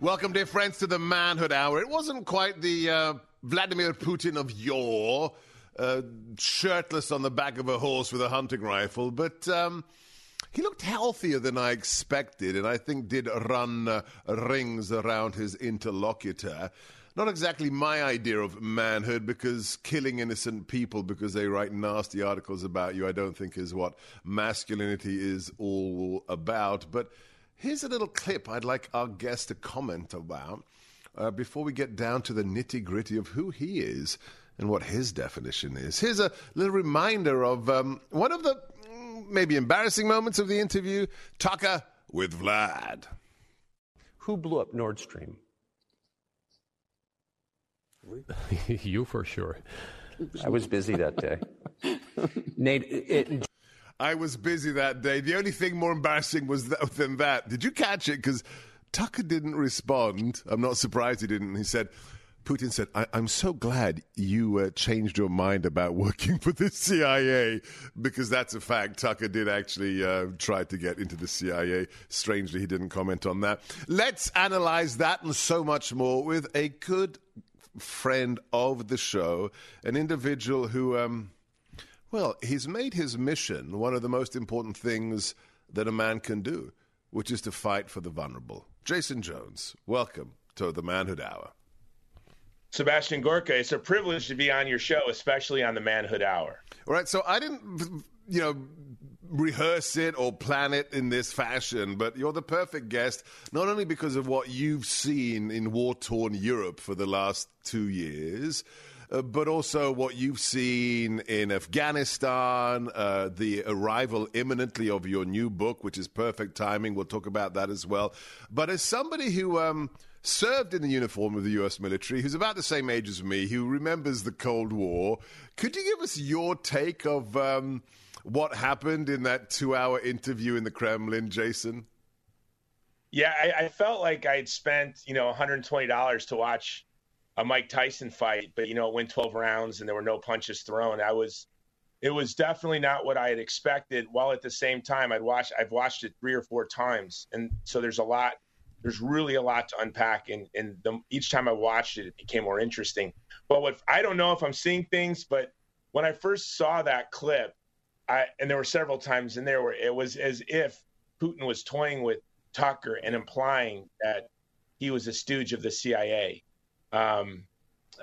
Welcome, dear friends, to the Manhood Hour. It wasn't quite the uh, Vladimir Putin of yore, uh, shirtless on the back of a horse with a hunting rifle, but um, he looked healthier than I expected, and I think did run uh, rings around his interlocutor. Not exactly my idea of manhood, because killing innocent people because they write nasty articles about you, I don't think is what masculinity is all about. But Here's a little clip I'd like our guest to comment about uh, before we get down to the nitty gritty of who he is and what his definition is. Here's a little reminder of um, one of the mm, maybe embarrassing moments of the interview Tucker with Vlad. Who blew up Nord Stream? you for sure. I was busy that day. Nate, it, I was busy that day. The only thing more embarrassing was that, than that. Did you catch it? Because Tucker didn't respond. I'm not surprised he didn't. He said, Putin said, I- am so glad you uh, changed your mind about working for the CIA because that's a fact. Tucker did actually uh, try to get into the CIA. Strangely, he didn't comment on that. Let's analyze that and so much more with a good friend of the show, an individual who. Um, well, he's made his mission one of the most important things that a man can do, which is to fight for the vulnerable. Jason Jones, welcome to the Manhood Hour. Sebastian Gorka, it's a privilege to be on your show, especially on the Manhood Hour. All right, so I didn't, you know, rehearse it or plan it in this fashion, but you're the perfect guest, not only because of what you've seen in war torn Europe for the last two years, uh, but also what you've seen in Afghanistan, uh, the arrival imminently of your new book, which is perfect timing. We'll talk about that as well. But as somebody who um, served in the uniform of the U.S. military, who's about the same age as me, who remembers the Cold War, could you give us your take of um, what happened in that two hour interview in the Kremlin, Jason? Yeah, I, I felt like I'd spent, you know, $120 to watch a Mike Tyson fight, but you know, it went 12 rounds and there were no punches thrown. I was, it was definitely not what I had expected. While at the same time, I'd watched, I've watched it three or four times, and so there's a lot, there's really a lot to unpack. And and the, each time I watched it, it became more interesting. But what I don't know if I'm seeing things, but when I first saw that clip, I and there were several times in there where it was as if Putin was toying with Tucker and implying that he was a stooge of the CIA um,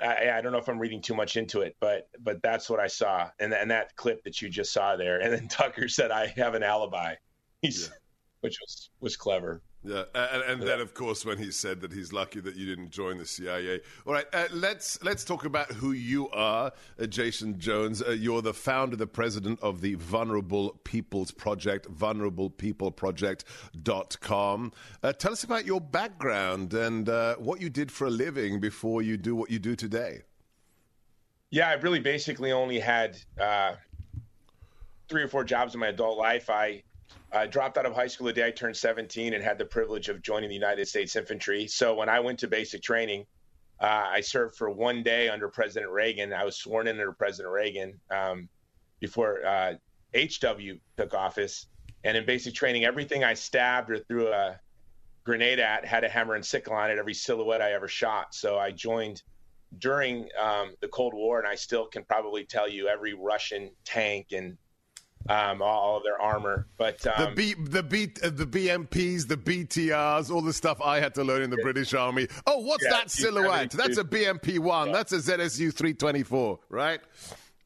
I, I, don't know if I'm reading too much into it, but but that's what I saw, and and that clip that you just saw there, and then Tucker said I have an alibi, He's, yeah. which was was clever. Yeah, and, and yeah. then of course when he said that he's lucky that you didn't join the CIA. All right, uh, let's let's talk about who you are, uh, Jason Jones. Uh, you're the founder, the president of the Vulnerable People's Project, vulnerablepeopleproject.com. Uh, tell us about your background and uh, what you did for a living before you do what you do today. Yeah, I really basically only had uh, three or four jobs in my adult life. I I dropped out of high school the day I turned 17 and had the privilege of joining the United States Infantry. So when I went to basic training, uh, I served for one day under President Reagan. I was sworn in under President Reagan um, before uh, HW took office. And in basic training, everything I stabbed or threw a grenade at had a hammer and sickle on it, every silhouette I ever shot. So I joined during um, the Cold War, and I still can probably tell you every Russian tank and um, all of their armor. But um, the B, the B, uh, the BMPs, the BTRs, all the stuff I had to learn in the yeah. British Army. Oh, what's yeah, that silhouette? That's a BMP one. Yeah. That's a ZSU three twenty four, right?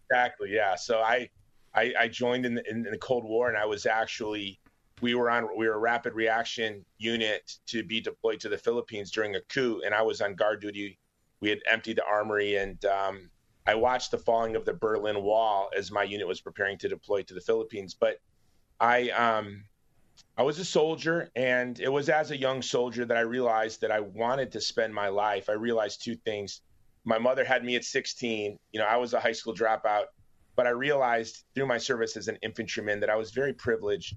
Exactly. Yeah. So I, I, I joined in the, in the Cold War, and I was actually we were on we were a rapid reaction unit to be deployed to the Philippines during a coup, and I was on guard duty. We had emptied the armory, and um, I watched the falling of the Berlin Wall as my unit was preparing to deploy to the Philippines. But I um, I was a soldier, and it was as a young soldier that I realized that I wanted to spend my life. I realized two things. My mother had me at 16. You know, I was a high school dropout, but I realized through my service as an infantryman that I was very privileged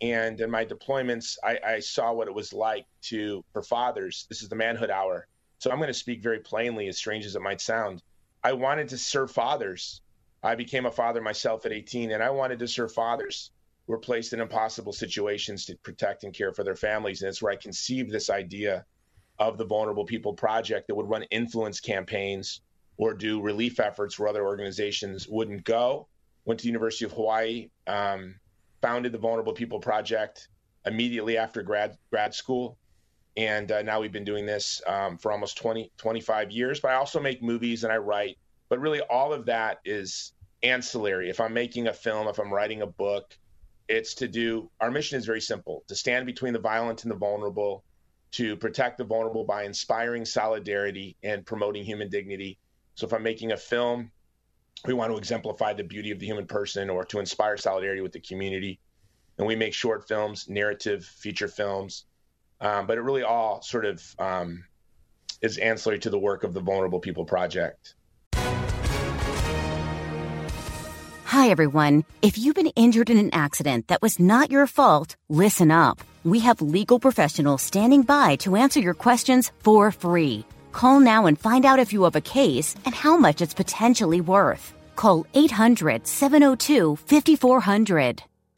and in my deployments, I, I, saw what it was like to for fathers. This is the manhood hour, so I'm going to speak very plainly, as strange as it might sound. I wanted to serve fathers. I became a father myself at 18, and I wanted to serve fathers who were placed in impossible situations to protect and care for their families. And it's where I conceived this idea of the Vulnerable People Project that would run influence campaigns or do relief efforts where other organizations wouldn't go. Went to the University of Hawaii. Um, founded the Vulnerable People Project immediately after grad grad school, and uh, now we've been doing this um, for almost 20 25 years. But I also make movies and I write. But really, all of that is ancillary. If I'm making a film, if I'm writing a book, it's to do. Our mission is very simple: to stand between the violent and the vulnerable, to protect the vulnerable by inspiring solidarity and promoting human dignity. So if I'm making a film, we want to exemplify the beauty of the human person or to inspire solidarity with the community. And we make short films, narrative, feature films, um, but it really all sort of um, is ancillary to the work of the Vulnerable People Project. Hi, everyone. If you've been injured in an accident that was not your fault, listen up. We have legal professionals standing by to answer your questions for free. Call now and find out if you have a case and how much it's potentially worth. Call 800 702 5400.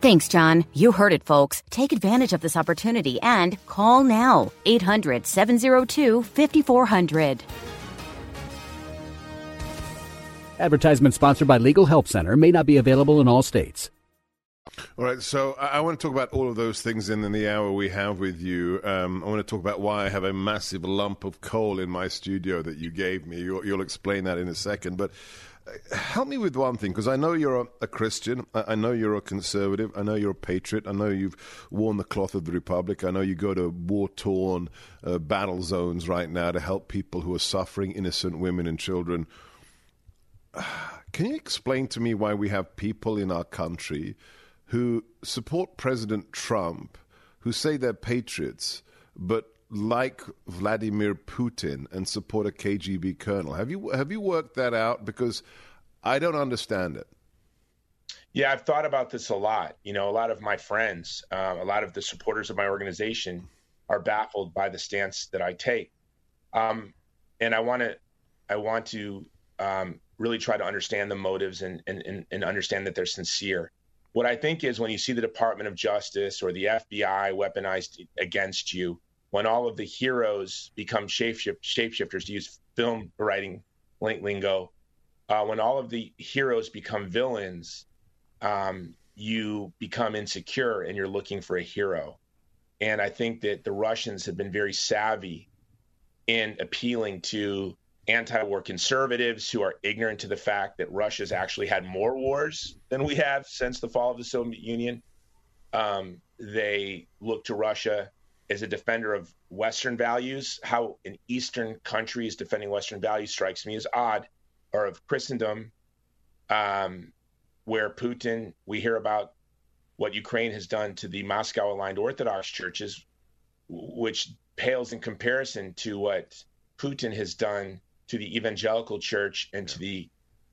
Thanks, John. You heard it, folks. Take advantage of this opportunity and call now 800 702 5400. Advertisement sponsored by Legal Help Center may not be available in all states. All right, so I, want to talk about all of those things in, in the hour we have with you. Um, I want to talk about why I have a massive lump of coal in my studio that you gave me. You'll, you'll explain that in a second. But uh, help me with one thing, because I know you're a, a Christian. I, I, know you're a conservative. I know you're a patriot. I know you've worn the cloth of the Republic. I know you go to war torn uh, battle zones right now to help people who are suffering, innocent women and children. Can you explain to me why we have people in our country? who support President Trump, who say they're patriots, but like Vladimir Putin and support a KGB colonel. Have you have you worked that out? Because I don't understand it. Yeah, I've thought about this a lot. You know, a lot of my friends, uh, a lot of the supporters of my organization are baffled by the stance that I take. Um, and I want to, I want to um, really try to understand the motives and, and, and understand that they're sincere. What I think is when you see the Department of Justice or the FBI weaponized against you, when all of the heroes become shapeshift, shapeshifters, to use film writing lingo, uh, when all of the heroes become villains, um, you become insecure and you're looking for a hero. And I think that the Russians have been very savvy in appealing to anti-war conservatives who are ignorant to the fact that Russia's actually had more wars than we have since the fall of the Soviet Union. Um, they look to Russia as a defender of Western values. How an Eastern country is defending Western values strikes me as odd, or of Christendom, um, where Putin, we hear about what Ukraine has done to the Moscow aligned Orthodox churches, which pales in comparison to what Putin has done to the evangelical church and to the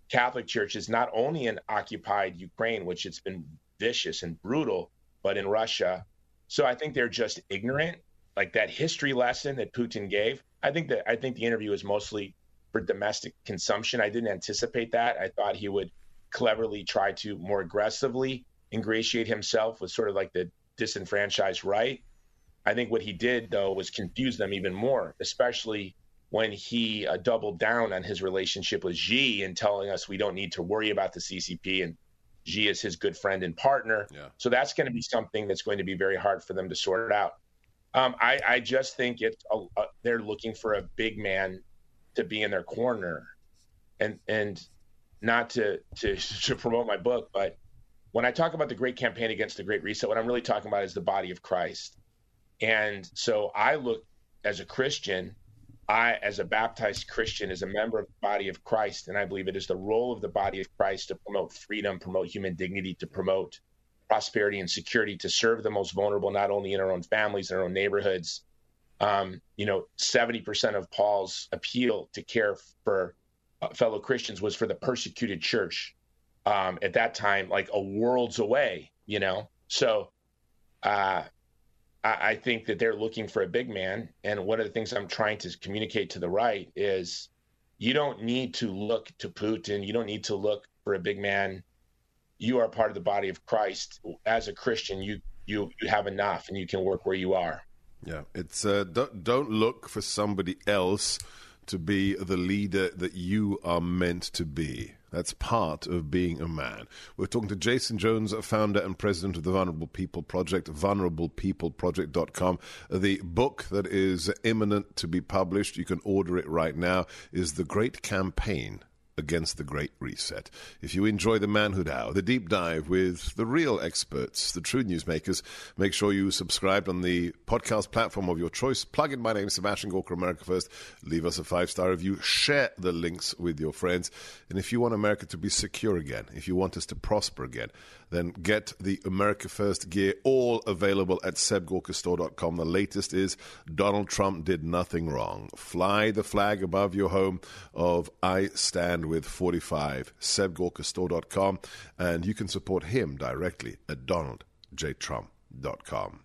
Catholic churches, not only in occupied Ukraine, which it's been vicious and brutal, but in Russia. So I think they're just ignorant like that history lesson that Putin gave. I think that I think the interview was mostly for domestic consumption. I didn't anticipate that. I thought he would cleverly try to more aggressively ingratiate himself with sort of like the disenfranchised right. I think what he did though was confuse them even more, especially when he uh, doubled down on his relationship with Xi and telling us we don't need to worry about the CCP and Xi is his good friend and partner. Yeah. So that's going to be something that's going to be very hard for them to sort out. Um, I, I, just think it's a, a, they're looking for a big man to be in their corner, and and not to to to promote my book, but when I talk about the great campaign against the Great Reset, what I'm really talking about is the body of Christ. And so I look as a Christian I, as a baptized Christian, as a member of the body of Christ, and I believe it is the role of the body of Christ to promote freedom, promote human dignity, to promote prosperity and security, to serve the most vulnerable, not only in our own families, in our own neighborhoods. Um, you know, 70% of Paul's appeal to care for uh, fellow Christians was for the persecuted church um, at that time, like a world's away, you know? So, uh, I, I think that they're looking for a big man. And one of the things I'm trying to communicate to the right is you don't need to look to Putin. You don't need to look for a big man. You are part of the body of Christ. As a Christian, you you you have enough, and you can work where you are. Yeah, it's uh, don't don't look for somebody else to be the leader that you are meant to be. That's part of being a man. We're talking to Jason Jones, founder and president of the Vulnerable People Project, vulnerablepeopleproject.com. The book that is imminent to be published, you can order it right now, is The Great Campaign against the Great Reset. If you enjoy the Manhood Hour, the deep dive with the real experts, the true newsmakers, make sure you subscribe on the podcast platform of your choice. Plug in my name, Sebastian Gorka, America First. Leave us a five star review. Share the links with your friends. And if you want America to be secure again, if you want us to prosper again, then get the America First gear, all available at sebgorkastore.com. The latest is Donald Trump did nothing wrong. Fly the flag above your home of I Stand with 45, sebgorkastore.com, and you can support him directly at donaldjtrump.com.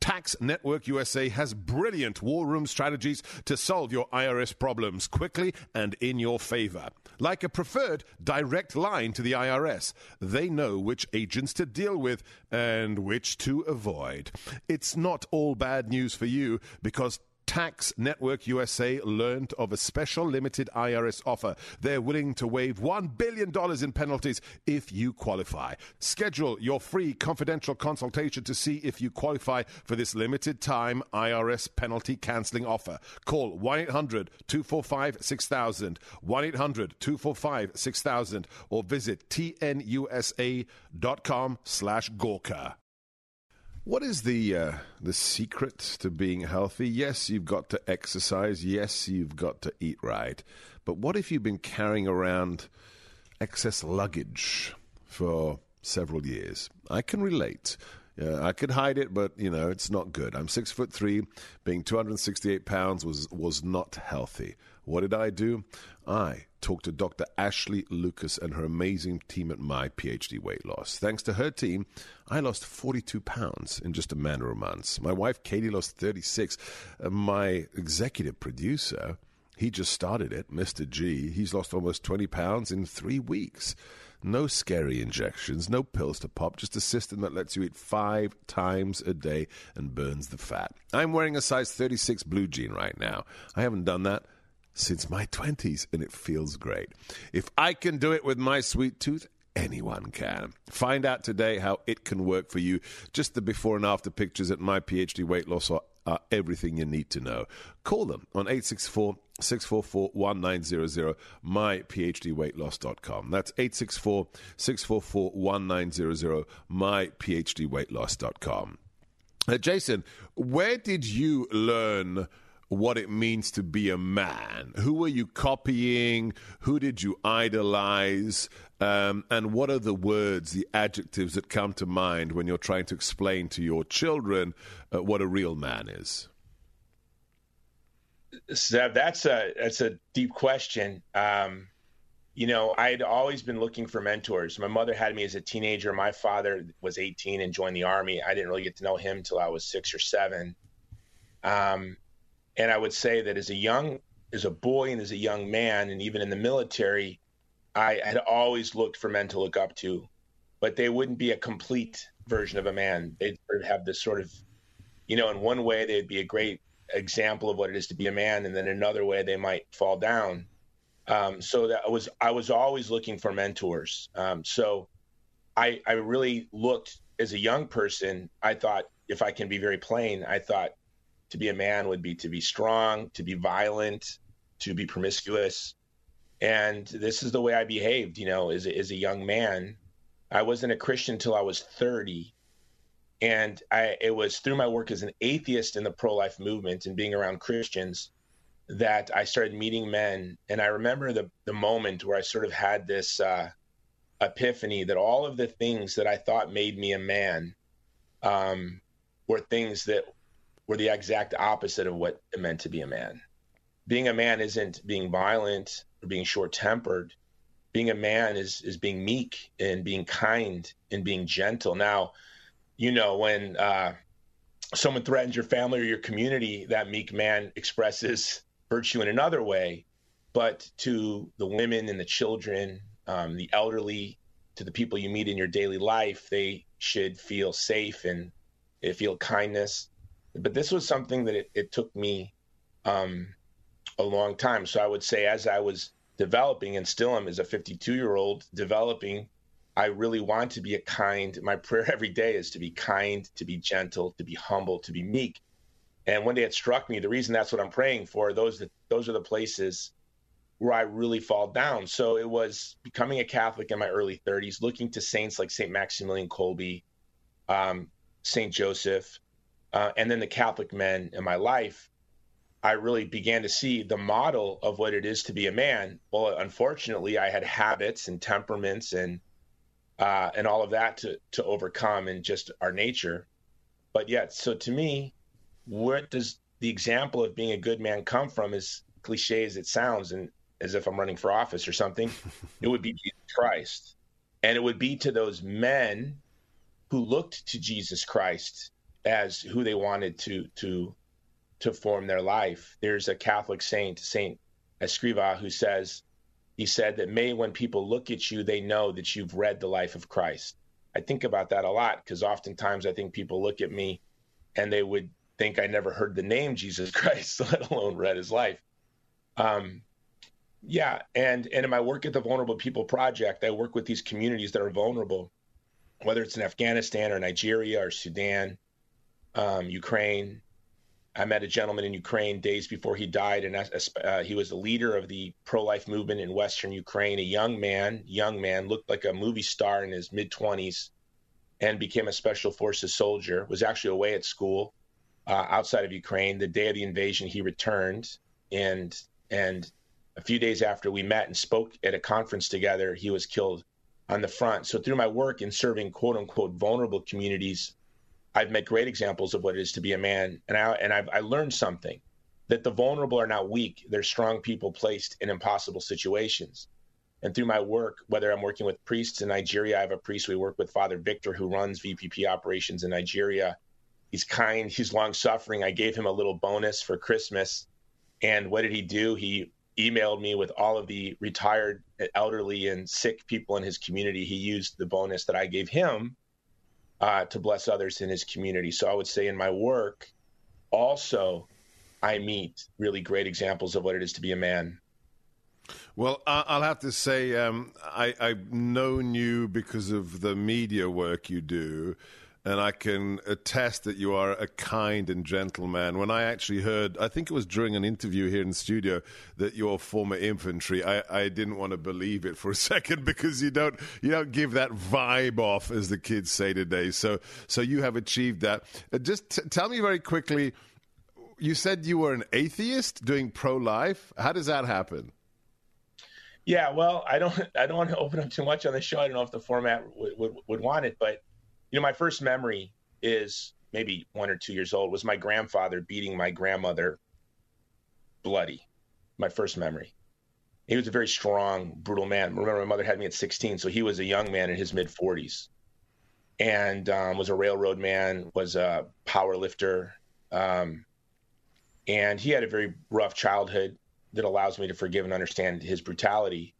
Tax Network USA has brilliant war room strategies to solve your IRS problems quickly and in your favor. Like a preferred direct line to the IRS, they know which agents to deal with and which to avoid. It's not all bad news for you because Tax Network USA learned of a special limited IRS offer. They're willing to waive $1 billion in penalties if you qualify. Schedule your free confidential consultation to see if you qualify for this limited time IRS penalty canceling offer. Call 1 800 245 6000, 1 800 245 6000, or visit tnusa.com slash Gorka. What is the uh, the secret to being healthy? Yes, you've got to exercise. Yes, you've got to eat right. But what if you've been carrying around excess luggage for several years? I can relate. Uh, I could hide it, but you know it's not good. I'm six foot three. Being 268 pounds was was not healthy. What did I do? I talked to Dr. Ashley Lucas and her amazing team at My PhD Weight Loss. Thanks to her team, I lost 42 pounds in just a matter of months. My wife Katie lost 36. Uh, my executive producer, he just started it, Mr. G. He's lost almost 20 pounds in three weeks. No scary injections, no pills to pop, just a system that lets you eat five times a day and burns the fat. I'm wearing a size 36 blue jean right now. I haven't done that since my 20s, and it feels great. If I can do it with my sweet tooth, anyone can. Find out today how it can work for you. Just the before and after pictures at My PhD Weight Loss are, are everything you need to know. Call them on 864 644 1900, myphdweightloss.com. That's 864 644 1900, myphdweightloss.com. Uh, Jason, where did you learn what it means to be a man. Who were you copying? Who did you idolize? Um, and what are the words, the adjectives that come to mind when you're trying to explain to your children uh, what a real man is? Seb, that's a that's a deep question. Um, you know, I had always been looking for mentors. My mother had me as a teenager. My father was 18 and joined the army. I didn't really get to know him until I was six or seven. Um, and I would say that as a young, as a boy and as a young man, and even in the military, I had always looked for men to look up to, but they wouldn't be a complete version of a man. They'd sort of have this sort of, you know, in one way they'd be a great example of what it is to be a man, and then another way they might fall down. Um, so that was I was always looking for mentors. Um, so I I really looked as a young person. I thought if I can be very plain, I thought to be a man would be to be strong, to be violent, to be promiscuous, and this is the way I behaved. You know, as a, as a young man, I wasn't a Christian until I was thirty. And I, it was through my work as an atheist in the pro life movement and being around Christians that I started meeting men. And I remember the, the moment where I sort of had this uh, epiphany that all of the things that I thought made me a man um, were things that were the exact opposite of what it meant to be a man. Being a man isn't being violent or being short tempered. Being a man is is being meek and being kind and being gentle. Now, you know when uh, someone threatens your family or your community, that meek man expresses virtue in another way, but to the women and the children, um, the elderly, to the people you meet in your daily life, they should feel safe and feel kindness. But this was something that it, it took me um, a long time. So I would say, as I was developing and still am as a 52 year old developing, I really want to be a kind. My prayer every day is to be kind, to be gentle, to be humble, to be meek. And one day it struck me the reason that's what I'm praying for those those are the places where I really fall down. So it was becoming a Catholic in my early 30s, looking to saints like Saint Maximilian Kolbe, um, Saint Joseph, uh, and then the Catholic men in my life. I really began to see the model of what it is to be a man. Well, unfortunately, I had habits and temperaments and uh, and all of that to to overcome and just our nature. But yet, so to me, where does the example of being a good man come from? As cliche as it sounds, and as if I'm running for office or something, it would be Jesus Christ, and it would be to those men who looked to Jesus Christ as who they wanted to to to form their life. There's a Catholic saint, Saint Escriva, who says he said that may when people look at you, they know that you've read the life of Christ. I think about that a lot because oftentimes I think people look at me and they would think I never heard the name Jesus Christ, let alone read his life. Um, yeah, and and in my work at the Vulnerable People Project, I work with these communities that are vulnerable, whether it's in Afghanistan or Nigeria or Sudan, um, Ukraine. I met a gentleman in Ukraine days before he died, and uh, he was the leader of the pro-life movement in Western Ukraine. A young man, young man, looked like a movie star in his mid 20s, and became a special forces soldier. Was actually away at school uh, outside of Ukraine. The day of the invasion, he returned, and and a few days after we met and spoke at a conference together, he was killed on the front. So through my work in serving quote unquote vulnerable communities, I've met great examples of what it is to be a man, and I and I've I learned something that the vulnerable are not weak; they're strong people placed in impossible situations. And through my work, whether I'm working with priests in Nigeria, I have a priest we work with, Father Victor, who runs VPP operations in Nigeria He's kind. He's long suffering. I gave him a little bonus for Christmas. And what did he do? He emailed me with all of the retired, elderly, and sick people in his community. He used the bonus that I gave him uh, to bless others in his community. So I would say in my work, also, I meet really great examples of what it is to be a man. Well, I'll have to say, um, I, I've known you because of the media work you do and I can attest that you are a kind and gentle man. When I actually heard, I think it was during an interview here in studio, that you're former infantry, I, I didn't want to believe it for a second because you don't you don't give that vibe off, as the kids say today. So so you have achieved that. Uh, just t- tell me very quickly you said you were an atheist doing pro life. How does that happen? Yeah, well, I don't I don't want to open up too much on the show. I don't know if the format would, would, would want it, but you know, my first memory is maybe one or two years old was my grandfather beating my grandmother bloody. My first memory. He was a very strong, brutal man. Remember, my mother had me at 16, so he was a young man in his mid 40s, and um, was a railroad man, was a power lifter, um, and he had a very rough childhood that allows me to forgive and understand his brutality.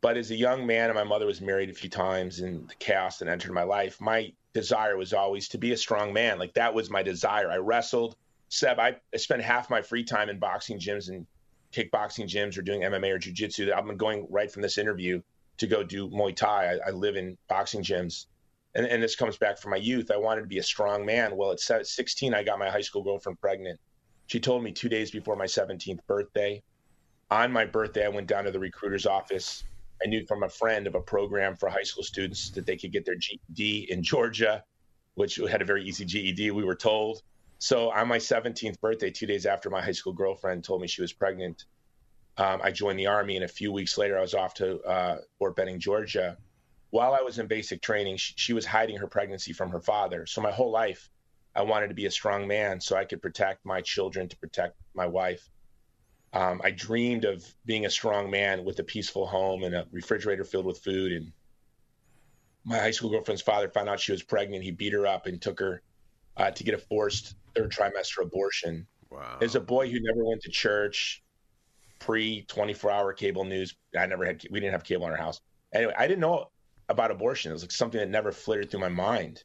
But as a young man, and my mother was married a few times, and the chaos that entered my life, my desire was always to be a strong man. Like that was my desire. I wrestled. Seb, I, spent half my free time in boxing gyms and kickboxing gyms or doing MMA or jujitsu. I've been going right from this interview to go do Muay Thai. I, I live in boxing gyms. And, and, this comes back from my youth. I wanted to be a strong man. Well, at 16, I got my high school girlfriend pregnant. She told me two days before my 17th birthday. On my birthday, I went down to the recruiter's office. I knew from a friend of a program for high school students that they could get their GED in Georgia, which had a very easy GED, we were told. So on my 17th birthday, two days after my high school girlfriend told me she was pregnant, um, I joined the Army. And a few weeks later, I was off to uh, Fort Benning, Georgia. While I was in basic training, she, she was hiding her pregnancy from her father. So my whole life, I wanted to be a strong man so I could protect my children, to protect my wife. Um, I dreamed of being a strong man with a peaceful home and a refrigerator filled with food. And my high school girlfriend's father found out she was pregnant. He beat her up and took her uh, to get a forced third trimester abortion. Wow. As a boy who never went to church, pre 24 hour cable news, I never had, we didn't have cable in our house. Anyway, I didn't know about abortion. It was like something that never flitted through my mind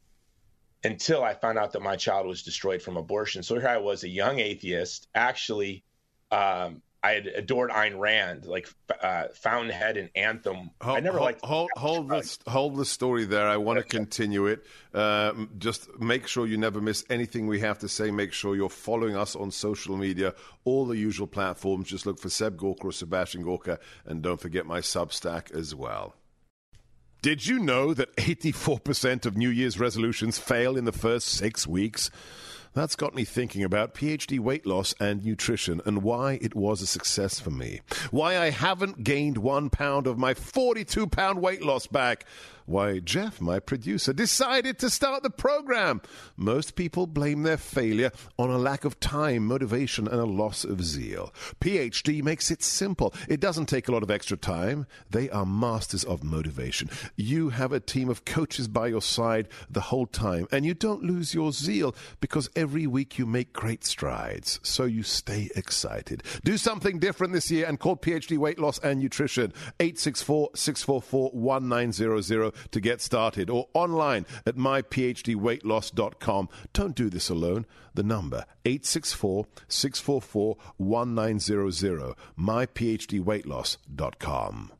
until I found out that my child was destroyed from abortion. So here I was, a young atheist, actually um, I had adored Ayn Rand, like uh, Fountainhead and Anthem. Hold, I never hold, liked. Hold, hold the hold the story there. I want to continue it. Um, just make sure you never miss anything we have to say. Make sure you're following us on social media, all the usual platforms. Just look for Seb Gorka or Sebastian Gorka, and don't forget my Substack as well. Did you know that 84% of New Year's resolutions fail in the first six weeks? That's got me thinking about PhD weight loss and nutrition and why it was a success for me. Why I haven't gained one pound of my 42 pound weight loss back why, Jeff, my producer, decided to start the program. Most people blame their failure on a lack of time, motivation, and a loss of zeal. PhD makes it simple. It doesn't take a lot of extra time. They are masters of motivation. You have a team of coaches by your side the whole time, and you don't lose your zeal because every week you make great strides. So you stay excited. Do something different this year and call PhD Weight Loss and Nutrition 864 644 1900 to get started or online at myphdweightloss.com. Don't do this alone. The number 864-644-1900 myphdweightloss.com.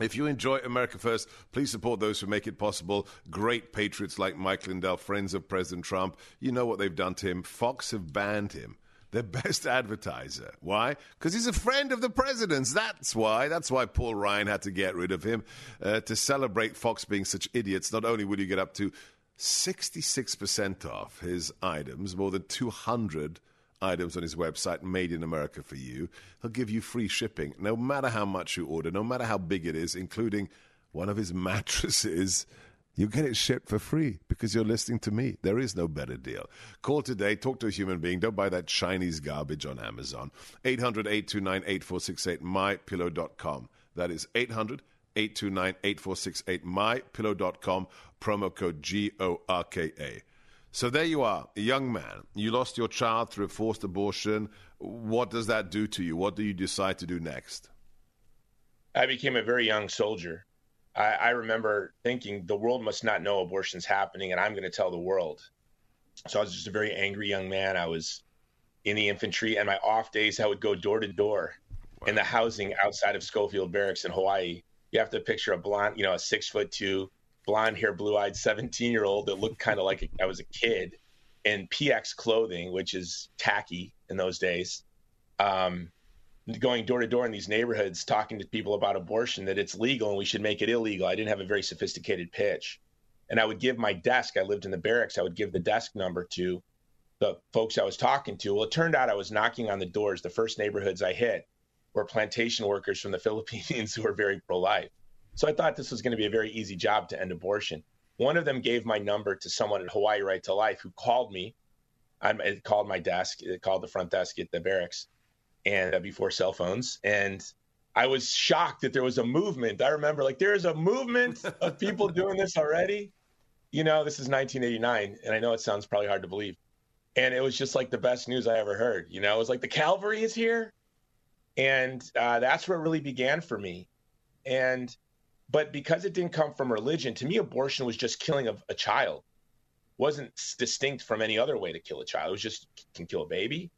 If you enjoy America First, please support those who make it possible. Great patriots like Mike Lindell, friends of President Trump. You know what they've done to him. Fox have banned him their best advertiser. Why? Because he's a friend of the president's. That's why. That's why Paul Ryan had to get rid of him uh, to celebrate Fox being such idiots. Not only will you get up to 66% off his items, more than 200 items on his website made in America for you. He'll give you free shipping no matter how much you order, no matter how big it is, including one of his mattresses you get it shipped for free because you're listening to me. There is no better deal. Call today, talk to a human being. Don't buy that Chinese garbage on Amazon. 800 829 8468, mypillow.com. That is 800 829 8468, mypillow.com, promo code G O R K A. So there you are, a young man. You lost your child through a forced abortion. What does that do to you? What do you decide to do next? I became a very young soldier. I, I remember thinking the world must not know abortion's happening, and I'm going to tell the world. So I was just a very angry young man. I was in the infantry, and my off days, I would go door to door in the housing outside of Schofield Barracks in Hawaii. You have to picture a blonde, you know, a six foot two, blonde hair, blue eyed 17 year old that looked kind of like a, I was a kid in PX clothing, which is tacky in those days. Um, going door to door in these neighborhoods talking to people about abortion that it's legal and we should make it illegal. I didn't have a very sophisticated pitch. And I would give my desk, I lived in the barracks, I would give the desk number to the folks I was talking to. Well, it turned out I was knocking on the doors. The first neighborhoods I hit were plantation workers from the Philippines who were very pro life. So I thought this was going to be a very easy job to end abortion. One of them gave my number to someone at Hawaii Right to Life who called me. I called my desk, it called the front desk at the barracks, and uh, before cell phones. And I was shocked that there was a movement. I remember, like, there's a movement of people doing this already. You know, this is 1989, and I know it sounds probably hard to believe. And it was just like the best news I ever heard. You know, it was like the cavalry is here. And uh, that's where it really began for me. And but because it didn't come from religion, to me, abortion was just killing a, a child. wasn't distinct from any other way to kill a child. It was just can kill a baby.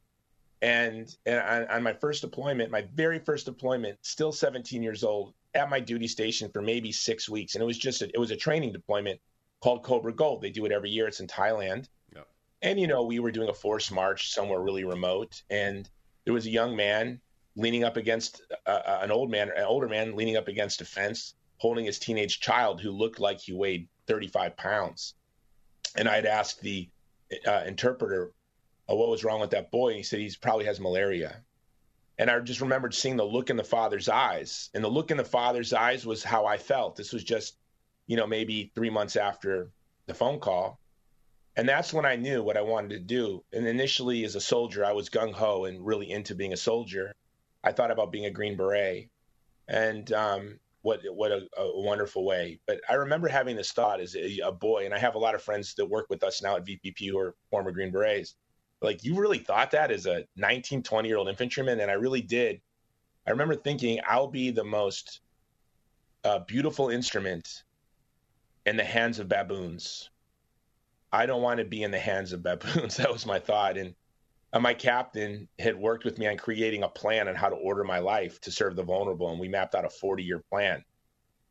And, and on, on my first deployment, my very first deployment, still 17 years old, at my duty station for maybe six weeks, and it was just a, it was a training deployment called Cobra Gold. They do it every year. It's in Thailand. Yep. And you know, we were doing a forced march somewhere really remote, and there was a young man leaning up against uh, uh an old man, an older man leaning up against a fence, holding his teenage child who looked like he weighed 35 pounds. And I'd asked the uh, interpreter uh, what was wrong with that boy, and he said he probably has malaria. And I just remembered seeing the look in the father's eyes, and the look in the father's eyes was how I felt. This was just, you know, maybe three months after the phone call. And that's when I knew what I wanted to do. And initially, as a soldier, I was gung ho and really into being a soldier. I thought about being a Green Beret. And um, what what a, a, wonderful way. But I remember having this thought as a, a, boy, and I have a lot of friends that work with us now at VPP who are former Green Berets. Like, you really thought that as a 19, 20 year old infantryman? And I really did. I remember thinking, I'll be the most uh, beautiful instrument in the hands of baboons. I don't want to be in the hands of baboons. that was my thought. And uh, my captain had worked with me on creating a plan on how to order my life to serve the vulnerable, and we mapped out a 40 year plan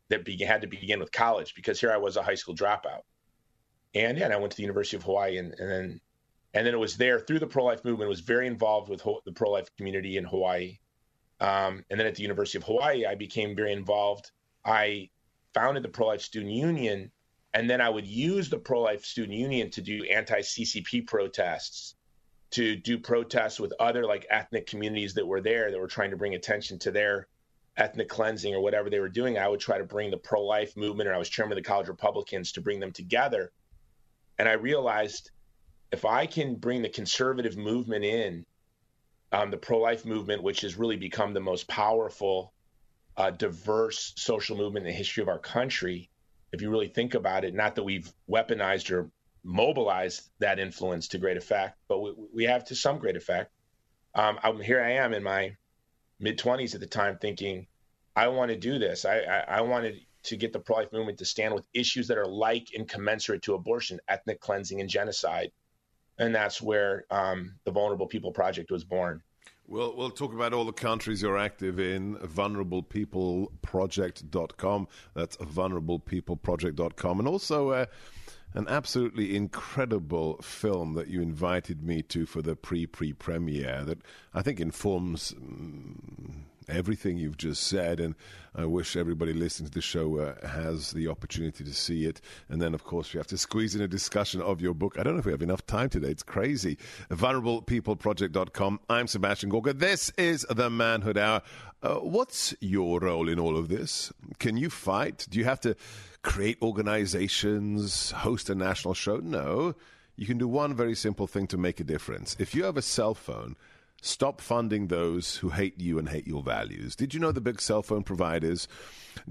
that be- had to begin with college because here I was a high school dropout, and yeah, and I went to the University of Hawaii, and, and then and then it was there through the pro life movement. was very involved with ho- the pro life community in Hawaii, um, and then at the University of Hawaii, I became very involved. I founded the pro life student union, and then I would use the pro life student union to do anti CCP protests to do protests with other like ethnic communities that were there that were trying to bring attention to their ethnic cleansing or whatever they were doing. I would try to bring the pro life movement, and I was chairman of the College Republicans to bring them together. And I realized if I can bring the conservative movement in, um, the pro life movement, which has really become the most powerful, uh, diverse social movement in the history of our country, if you really think about it, not that we've weaponized or mobilized that influence to great effect, but we, we have to some great effect. Um, I'm, here I am in my mid 20s at the time thinking, I want to do this. I, I, I wanted to get the pro life movement to stand with issues that are like and commensurate to abortion, ethnic cleansing, and genocide. And that's where um, the Vulnerable People Project was born. We'll, we'll talk about all the countries you're active in. Vulnerablepeopleproject.com. That's vulnerablepeopleproject.com. And also, uh, an absolutely incredible film that you invited me to for the pre pre premiere that I think informs um, everything you've just said. And I wish everybody listening to the show uh, has the opportunity to see it. And then, of course, we have to squeeze in a discussion of your book. I don't know if we have enough time today. It's crazy. VulnerablePeopleProject.com. I'm Sebastian Gorka. This is the Manhood Hour. Uh, what's your role in all of this? Can you fight? Do you have to create organizations, host a national show? No. You can do one very simple thing to make a difference. If you have a cell phone, stop funding those who hate you and hate your values. Did you know the big cell phone providers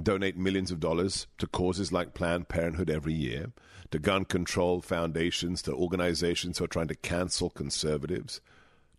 donate millions of dollars to causes like Planned Parenthood every year, to gun control foundations, to organizations who are trying to cancel conservatives?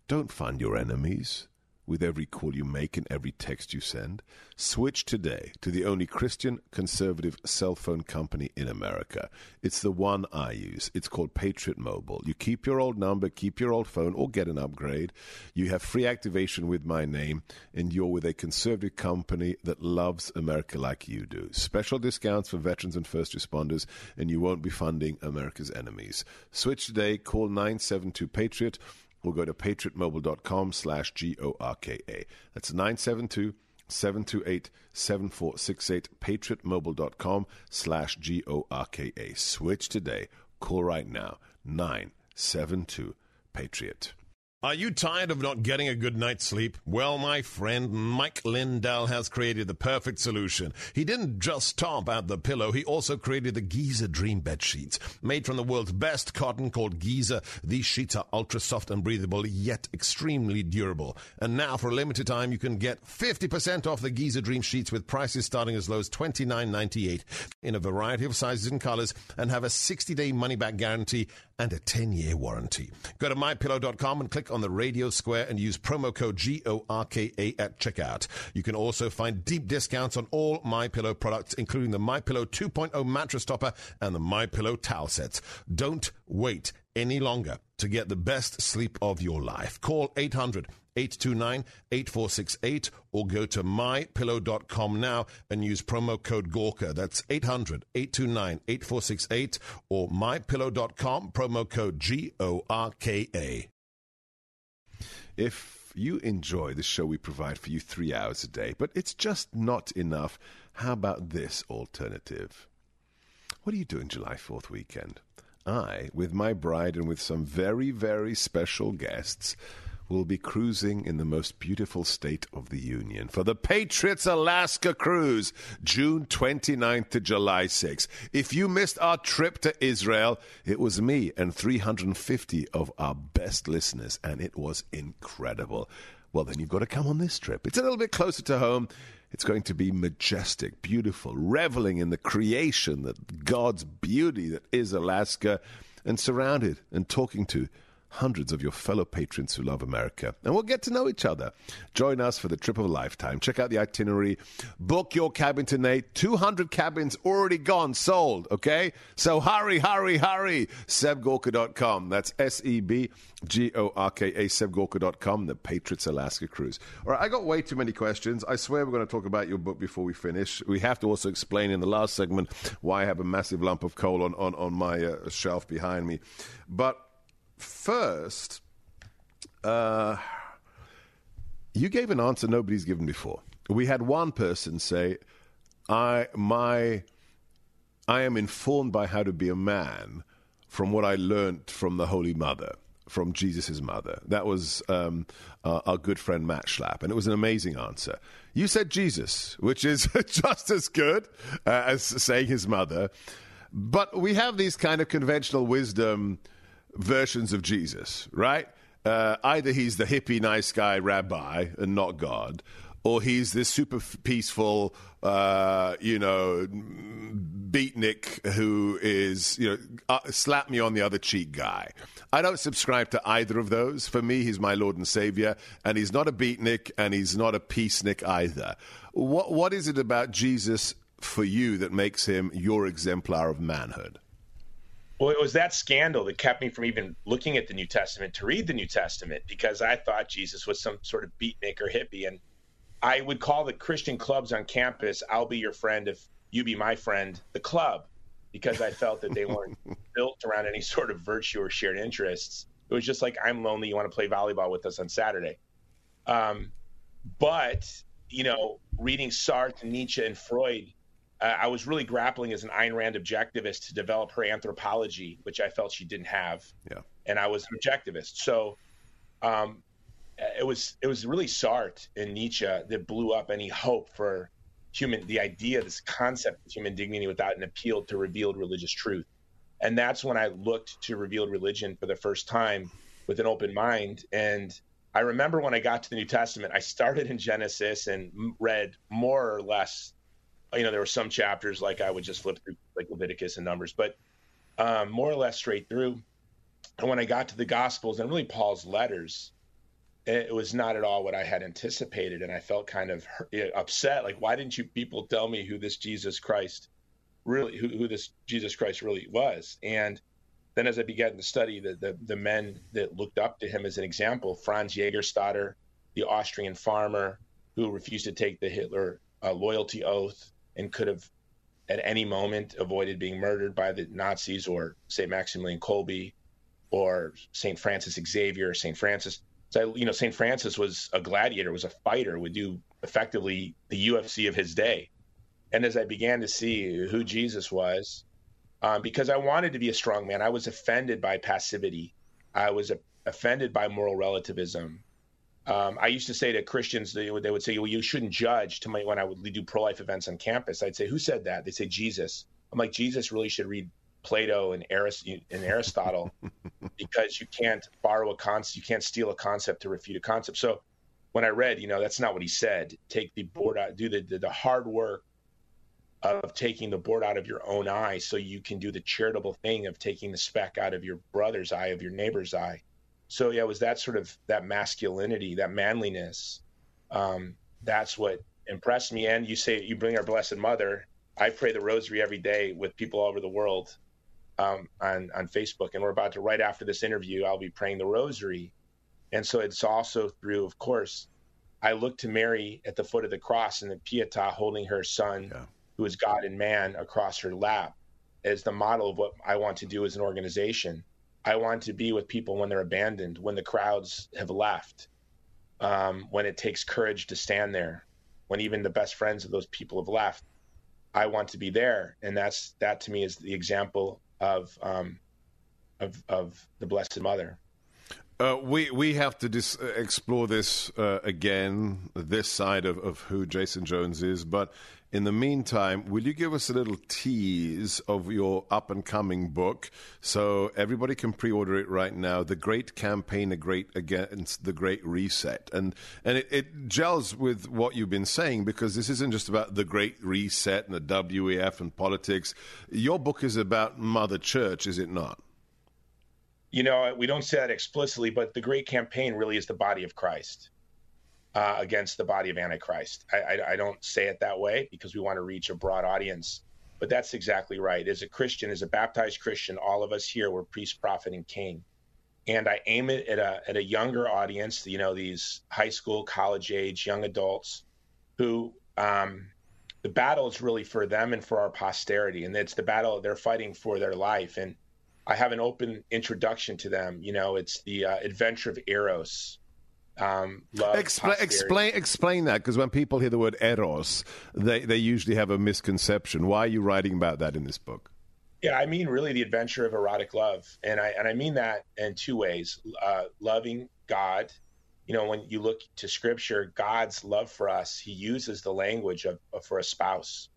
Don't fund your enemies with every call you make and every text you send. Switch today to the only Christian conservative cell phone company in America. It's the one I use. It's called Patriot Mobile. You keep your old number, keep your old phone, or get an upgrade. You have free activation with my name, and you're with a conservative company that loves America like you do. Special discounts for veterans and first responders, and you won't be funding America's enemies. Switch today. Call 972 Patriot or go to patriotmobile.com slash G-O-R-K-A. That's 972 728 7468 patriotmobile.com slash G-O-R-K-A. Switch today. Call right now. 972 patriot. Are you tired of not getting a good night's sleep? Well, my friend Mike Lindell has created the perfect solution. He didn't just top out the pillow, he also created the Giza Dream Bed Sheets. Made from the world's best cotton called Giza, these sheets are ultra soft and breathable, yet extremely durable. And now, for a limited time, you can get 50% off the Giza Dream Sheets with prices starting as low as $29.98 in a variety of sizes and colors and have a 60 day money back guarantee and a 10 year warranty. Go to mypillow.com and click on the radio square and use promo code GORKA at checkout. You can also find deep discounts on all My Pillow products, including the My Pillow 2.0 mattress topper and the My Pillow towel sets. Don't wait any longer to get the best sleep of your life. Call 800 829 8468 or go to mypillow.com now and use promo code Gorka. That's 800 829 8468 or mypillow.com, promo code G O R K A. If you enjoy the show we provide for you three hours a day, but it's just not enough, how about this alternative? What are you doing July 4th weekend? I, with my bride and with some very, very special guests, will be cruising in the most beautiful state of the Union for the Patriots Alaska Cruise, June 29th to July 6th. If you missed our trip to Israel, it was me and 350 of our best listeners, and it was incredible. Well, then you've got to come on this trip. It's a little bit closer to home. It's going to be majestic, beautiful, reveling in the creation, that God's beauty that is Alaska, and surrounded and talking to hundreds of your fellow patrons who love America. And we'll get to know each other. Join us for the trip of a lifetime. Check out the itinerary. Book your cabin tonight. 200 cabins already gone, sold, okay? So hurry, hurry, hurry. SebGorka.com. That's S E B G O R K A, SebGorka.com, the Patriots Alaska Cruise. All right, I got way too many questions. I swear we're going to talk about your book before we finish. We have to also explain in the last segment why I have a massive lump of coal on, on, on my uh, shelf behind me. But first, uh, you gave an answer nobody's given before. We had one person say, "I my I am informed by how to be a man from what I learned from the Holy Mother." From Jesus' mother. That was um, uh, our good friend Matt Schlapp, and it was an amazing answer. You said Jesus, which is just as good uh, as saying his mother. But we have these kind of conventional wisdom versions of Jesus, right? Uh, either he's the hippie, nice guy rabbi and not God, or he's this super peaceful, uh, you know, beatnik who is, you know, uh, slap me on the other cheek guy. I don't subscribe to either of those. For me, he's my Lord and Savior, and he's not a beatnik and he's not a peacenik either. What, what is it about Jesus for you that makes him your exemplar of manhood? Well, it was that scandal that kept me from even looking at the New Testament to read the New Testament because I thought Jesus was some sort of beatnik or hippie. And I would call the Christian clubs on campus, I'll be your friend if you be my friend, the club, because I felt that they weren't built around any sort of virtue or shared interests. It was just like, I'm lonely. You want to play volleyball with us on Saturday. Um, but, you know, reading Sartre, Nietzsche, and Freud uh, I was really grappling as an Ayn Rand objectivist to develop her anthropology, which I felt she didn't have. Yeah. And I was an objectivist. So um, it was it was really Sartre and Nietzsche that blew up any hope for human the idea, this concept of human dignity without an appeal to revealed religious truth. And that's when I looked to revealed religion for the first time with an open mind. And I remember when I got to the New Testament, I started in Genesis and read more or less you know, there were some chapters like I would just flip through like Leviticus and Numbers, but um, more or less straight through. And when I got to the Gospels and really Paul's letters, it was not at all what I had anticipated, and I felt kind of upset. Like, why didn't you people tell me who this Jesus Christ really, who, who this Jesus Christ really was? And then, as I began to study the, the the men that looked up to him as an example, Franz Jägerstätter, the Austrian farmer who refused to take the Hitler uh, loyalty oath, and could have at any moment avoided being murdered by the Nazis or St. Maximilian Kolbe or St. Francis Xavier or St. Francis. So, you know, St. Francis was a gladiator, was a fighter, would do effectively the UFC of his day. And as I began to see who Jesus was, um, because I wanted to be a strong man, I was offended by passivity. I was offended by moral relativism. Um, I used to say to Christians, they would, they would say, well, you shouldn't judge to my, when I would do pro life events on campus. I'd say, who said that? They say, Jesus. I'm like, Jesus really should read Plato and, Arist- and Aristotle because you can't borrow a concept, you can't steal a concept to refute a concept. So when I read, you know, that's not what he said. Take the board out, do the, the, the hard work of taking the board out of your own eye so you can do the charitable thing of taking the speck out of your brother's eye, of your neighbor's eye so yeah, it was that sort of that masculinity, that manliness. Um, that's what impressed me. And you say you bring our Blessed Mother. I pray the Rosary every day with people all over the world um, on on Facebook, and we're about to right after this interview. I'll be praying the Rosary, and so it's also through, of course, I look to Mary at the foot of the cross and the Pietà holding her son, yeah. who is God and man, across her lap, as the model of what I want to do as an organization. I want to be with people when they're abandoned, when the crowds have left, um, when it takes courage to stand there, when even the best friends of those people have left. I want to be there, and that's that to me is the example of um, of of the Blessed Mother. Uh, we we have to dis- explore this uh, again, this side of, of who Jason Jones is. But in the meantime, will you give us a little tease of your up and coming book so everybody can pre order it right now? The Great Campaign Against the Great Reset. And, and it, it, gels with what you've been saying because this isn't just about the Great Reset and the WEF and politics. Your book is about Mother Church, is it not? You know, we don't say that explicitly, but the Great Campaign really is the body of Christ uh, against the body of Antichrist. I, I, I don't say it that way because we want to reach a broad audience, but that's exactly right. As a Christian, as a baptized Christian, all of us here were priest, prophet, and king. And I aim it at a, at a younger audience, you know, these high school, college age, young adults who um, the battle is really for them and for our posterity. And it's the battle they're fighting for their life. And I have an open introduction to them. You know, it's the uh, adventure of Eros um, love. Expla- explain explain that because when people hear the word eros, they they usually have a misconception. Why are you writing about that in this book? Yeah, I mean really the adventure of erotic love, and I and I mean that in two ways: uh, loving God. You know, when you look to Scripture, God's love for us, He uses the language of, of for a spouse,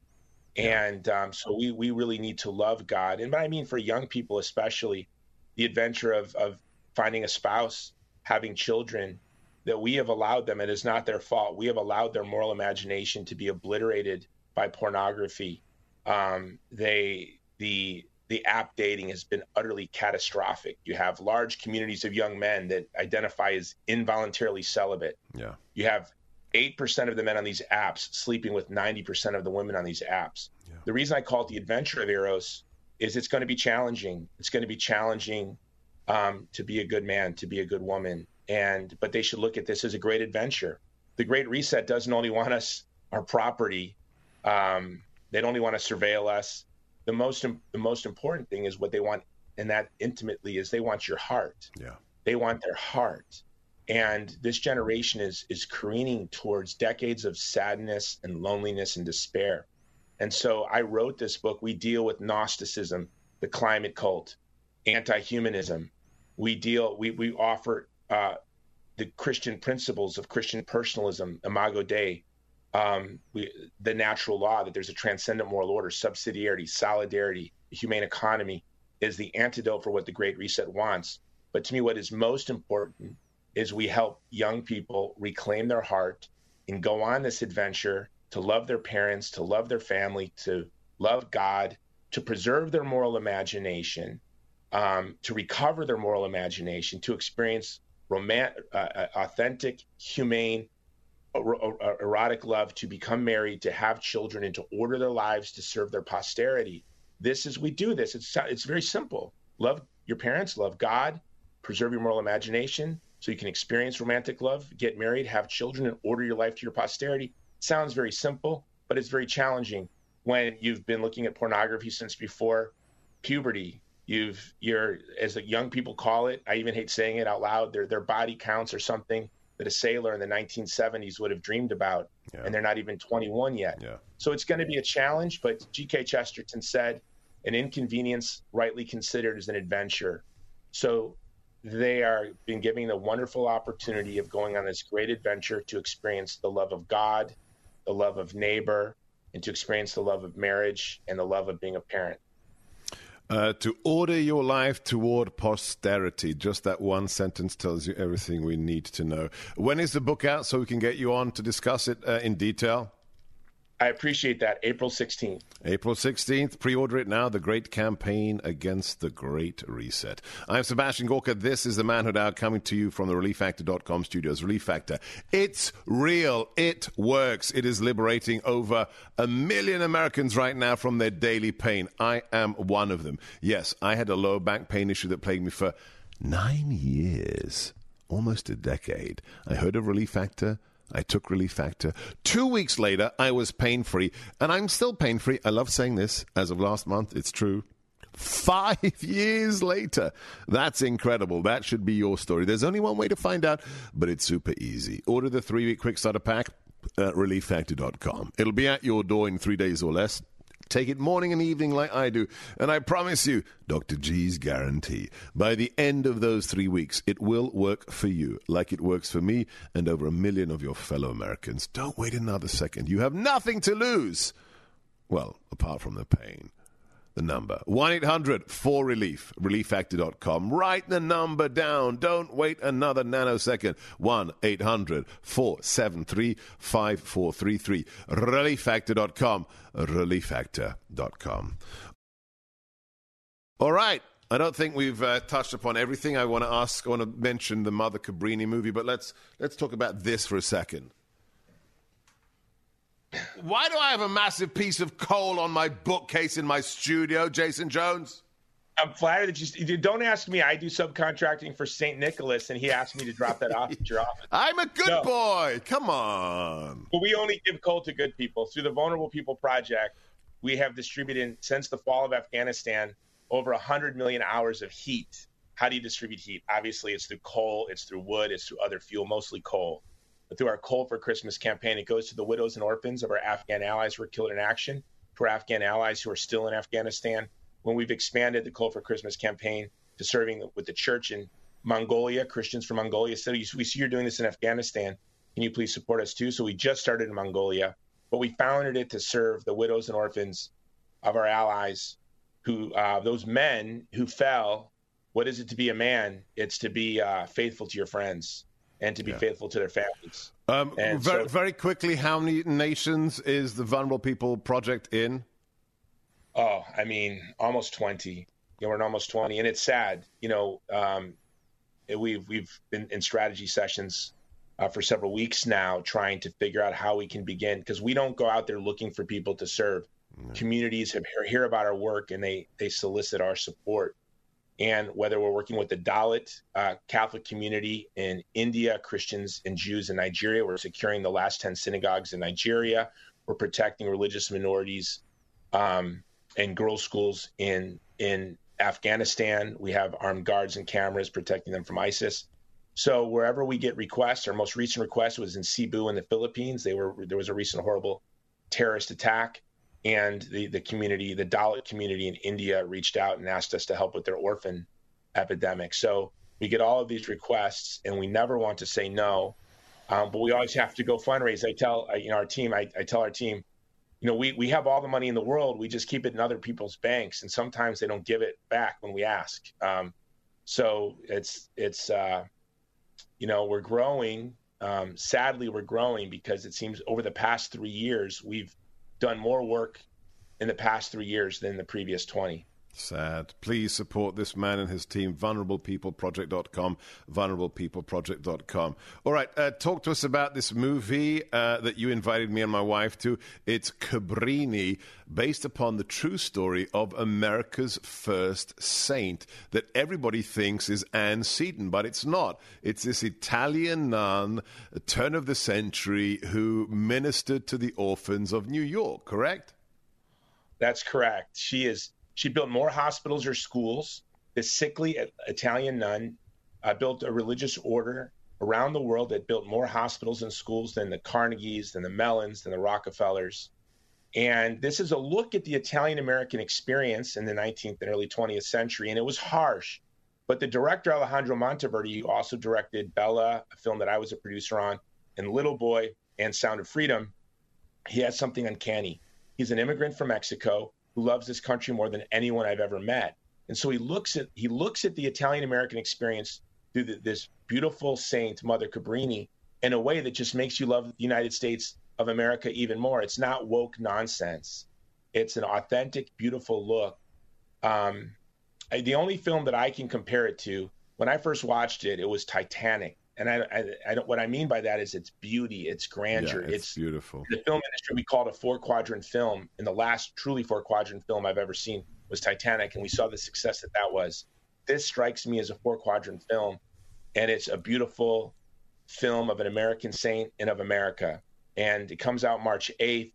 and um, so we we really need to love God. And but I mean for young people especially, the adventure of of finding a spouse, having children, that we have allowed them, and it's not their fault, we have allowed their moral imagination to be obliterated by pornography. Um, they the the app dating has been utterly catastrophic. You have large communities of young men that identify as involuntarily celibate. Yeah. You have 8% of the men on these apps sleeping with 90% of the women on these apps. Yeah. The reason I call it the adventure of Eros is it's going to be challenging. It's going to be challenging um, to be a good man, to be a good woman, and but they should look at this as a great adventure. The Great Reset doesn't only want us our property; um, they don't only want to surveil us. The most the most important thing is what they want, and that intimately is they want your heart. Yeah, they want their heart. And this generation is is careening towards decades of sadness and loneliness and despair. And so I wrote this book. We deal with Gnosticism, the climate cult, anti-humanism. We deal we we offer uh, the Christian principles of Christian personalism, imago Dei, um, we, the natural law that there's a transcendent moral order, subsidiarity, solidarity, humane economy is the antidote for what the Great Reset wants. But to me, what is most important is we help young people reclaim their heart and go on this adventure to love their parents, to love their family, to love God, to preserve their moral imagination, um, to recover their moral imagination, to experience romantic, uh, uh, authentic, humane, erotic love to become married, to have children, and to order their lives to serve their posterity. This is we do this. It's it's very simple. Love your parents, love God, preserve your moral imagination, so you can experience romantic love, get married, have children, and order your life to your posterity. sounds very simple, but it's very challenging when you've been looking at pornography since before puberty, You've you're as the young people call it. I even hate saying it out loud. Their their body counts or something that a sailor in the 1970s would have dreamed about, yeah. and they're not even 21 yet. Yeah. So it's going to be a challenge. But G.K. Chesterton said, "An inconvenience rightly considered is an adventure." So they are been given the wonderful opportunity of going on this great adventure to experience the love of God, the love of neighbor, and to experience the love of marriage and the love of being a parent. Uh, to order your life toward posterity. Just that one sentence tells you everything we need to know. When is the book out so we can get you on to discuss it uh, in detail? I appreciate that. April 16th. April 16th. Pre order it now. The Great Campaign Against the Great Reset. I'm Sebastian Gorka. This is the Manhood Hour coming to you from the ReliefFactor.com studios. Relief Factor. It's real. It works. It is liberating over a million Americans right now from their daily pain. I am one of them. Yes, I had a low back pain issue that plagued me for nine years, almost a decade. I heard of Relief Factor. I took Relief Factor. Two weeks later, I was pain free, and I'm still pain free. I love saying this. As of last month, it's true. Five years later. That's incredible. That should be your story. There's only one way to find out, but it's super easy. Order the three week quick starter pack uh, at relieffactor.com. It'll be at your door in three days or less. Take it morning and evening like I do. And I promise you, Dr. G's guarantee, by the end of those three weeks, it will work for you like it works for me and over a million of your fellow Americans. Don't wait another second. You have nothing to lose. Well, apart from the pain the number 1 800 4 Relief, relieffactor.com. Write the number down. Don't wait another nanosecond. 1 800 473 5433. Relieffactor.com. Relieffactor.com. All right. I don't think we've uh, touched upon everything. I want to ask, I want to mention the Mother Cabrini movie, but let's let's talk about this for a second. Why do I have a massive piece of coal on my bookcase in my studio, Jason Jones? I'm flattered that you don't ask me. I do subcontracting for St. Nicholas, and he asked me to drop that off at your office. I'm a good no. boy. Come on. But we only give coal to good people. Through the Vulnerable People Project, we have distributed, since the fall of Afghanistan, over 100 million hours of heat. How do you distribute heat? Obviously, it's through coal, it's through wood, it's through other fuel, mostly coal through our Coal for Christmas campaign. It goes to the widows and orphans of our Afghan allies who are killed in action, to our Afghan allies who are still in Afghanistan. When we've expanded the Coal for Christmas campaign to serving with the church in Mongolia, Christians from Mongolia said, We see you're doing this in Afghanistan. Can you please support us too? So we just started in Mongolia, but we founded it to serve the widows and orphans of our allies who, uh, those men who fell. What is it to be a man? It's to be uh, faithful to your friends and to be yeah. faithful to their families. Um, very, so, very quickly, how many nations is the Vulnerable People Project in? Oh, I mean, almost 20. You know, we're in almost 20, and it's sad. You know, um, we've we've been in strategy sessions uh, for several weeks now, trying to figure out how we can begin because we don't go out there looking for people to serve. Communities have hear about our work and they they solicit our support and whether we're working with the Dalit uh, Catholic community in India, Christians and Jews in Nigeria, we're securing the last 10 synagogues in Nigeria, we're protecting religious minorities um, and girls' schools in, in Afghanistan. We have armed guards and cameras protecting them from ISIS. So wherever we get requests, our most recent request was in Cebu in the Philippines. They were there was a recent horrible terrorist attack and the, the community, the Dalit community in India reached out and asked us to help with their orphan epidemic. So we get all of these requests, and we never want to say no, um, but we always have to go fundraise. I tell you know our team, I, I tell our team, you know, we, we have all the money in the world. We just keep it in other people's banks, and sometimes they don't give it back when we ask. Um, so it's it's uh, you know we're growing. Um, sadly, we're growing because it seems over the past three years we've done more work in the past three years than the previous 20. Sad. Please support this man and his team, vulnerablepeopleproject.com, vulnerablepeopleproject.com. All right, uh, talk to us about this movie uh, that you invited me and my wife to. It's Cabrini, based upon the true story of America's first saint that everybody thinks is Anne Seton, but it's not. It's this Italian nun, turn of the century, who ministered to the orphans of New York, correct? That's correct. She is she built more hospitals or schools. This sickly Italian nun uh, built a religious order around the world that built more hospitals and schools than the Carnegies, than the Mellons, than the Rockefellers. And this is a look at the Italian American experience in the 19th and early 20th century. And it was harsh. But the director Alejandro Monteverde who also directed Bella, a film that I was a producer on, and Little Boy and Sound of Freedom. He has something uncanny. He's an immigrant from Mexico who loves this country more than anyone I've ever met. And so he looks at he looks at the Italian American experience through the, this beautiful saint, Mother Cabrini, in a way that just makes you love the United States of America even more. It's not woke nonsense. It's an authentic, beautiful look. Um, I, the only film that I can compare it to, when I first watched it, it was Titanic. And I, I, I don't, what I mean by that is its beauty, its grandeur. Yeah, it's, it's beautiful. In the film industry, we call it a four quadrant film. And the last truly four quadrant film I've ever seen was Titanic. And we saw the success that that was. This strikes me as a four quadrant film. And it's a beautiful film of an American saint and of America. And it comes out March 8th.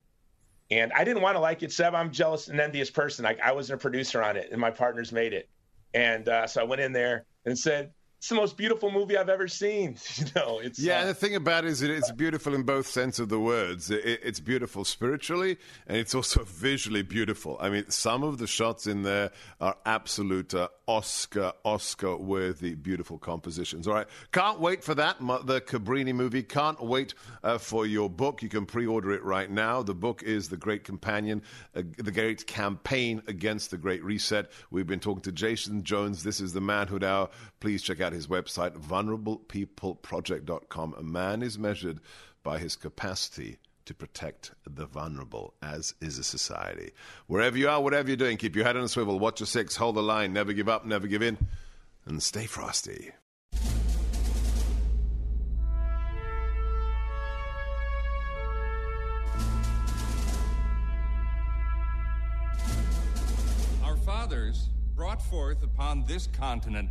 And I didn't want to like it, Seb. I'm jealous and envious person. I, I wasn't a producer on it, and my partners made it. And uh, so I went in there and said, it's the most beautiful movie I've ever seen. you know, it's yeah. uh, the thing about it is, it's beautiful in both sense of the words. It, it's beautiful spiritually, and it's also visually beautiful. I mean, some of the shots in there are absolute uh, Oscar, Oscar-worthy, beautiful compositions. All right, can't wait for that. The Cabrini movie. Can't wait uh, for your book. You can pre-order it right now. The book is The Great Companion, uh, the Great Campaign Against the Great Reset. We've been talking to Jason Jones. This is the Manhood Hour. Please check out his website, vulnerablepeopleproject.com. A man is measured by his capacity to protect the vulnerable, as is a society. Wherever you are, whatever you're doing, keep your head on a swivel, watch your six, hold the line, never give up, never give in, and stay frosty. Our fathers brought forth upon this continent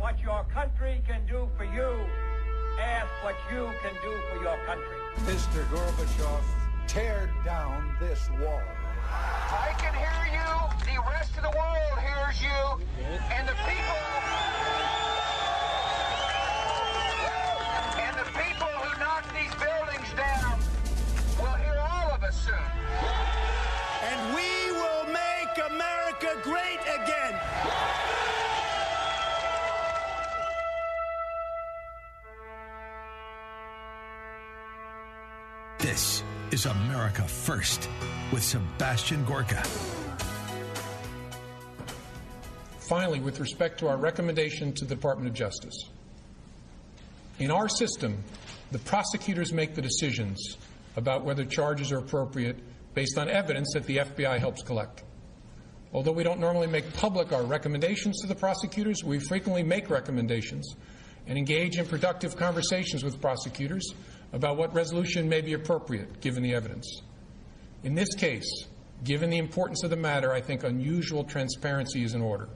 what your country can do for you. Ask what you can do for your country. Mr. Gorbachev, tear down this wall. I can hear you. The rest of the world hears you. And the people. And the people who knocked these buildings This is America First with Sebastian Gorka. Finally, with respect to our recommendation to the Department of Justice, in our system, the prosecutors make the decisions about whether charges are appropriate based on evidence that the FBI helps collect. Although we don't normally make public our recommendations to the prosecutors, we frequently make recommendations and engage in productive conversations with prosecutors about what resolution may be appropriate given the evidence. In this case, given the importance of the matter, I think unusual transparency is in order.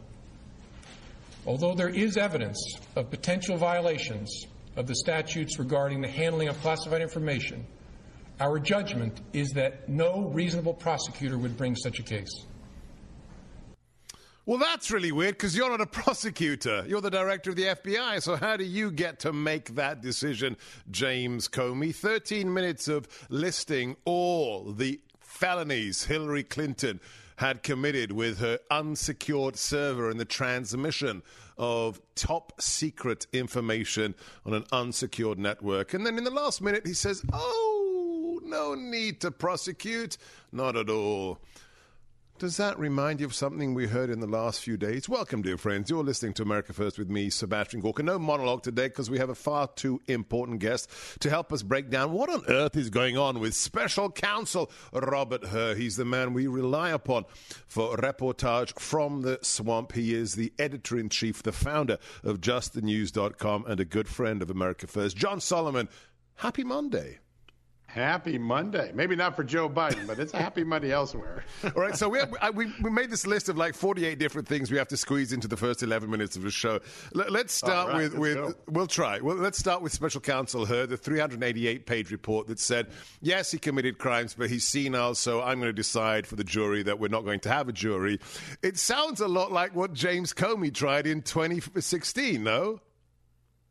Although there is evidence of potential violations of the statutes regarding the handling of classified information, our judgment is that no reasonable prosecutor would bring such a case. Well, that's really weird because you're not a prosecutor. You're the director of the FBI. So, how do you get to make that decision, James Comey? 13 minutes of listing all the felonies Hillary Clinton had committed with her unsecured server and the transmission of top secret information on an unsecured network. And then in the last minute, he says, Oh, no need to prosecute. Not at all. Does that remind you of something we heard in the last few days? Welcome, dear friends. You're listening to America First with me, Sebastian Gorka. No monologue today because we have a far too important guest to help us break down what on earth is going on with special counsel Robert Hur. He's the man we rely upon for reportage from the swamp. He is the editor in chief, the founder of justthenews.com, and a good friend of America First. John Solomon, happy Monday. Happy Monday. Maybe not for Joe Biden, but it's a happy Monday elsewhere. All right, so we, have, we, we made this list of like 48 different things we have to squeeze into the first 11 minutes of the show. Let, us start right, with, with go. we'll try. Well, let's start with Special Counsel Hur, the 388 page report that said, yes, he committed crimes, but he's senile, so I'm going to decide for the jury that we're not going to have a jury. It sounds a lot like what James Comey tried in 2016, no?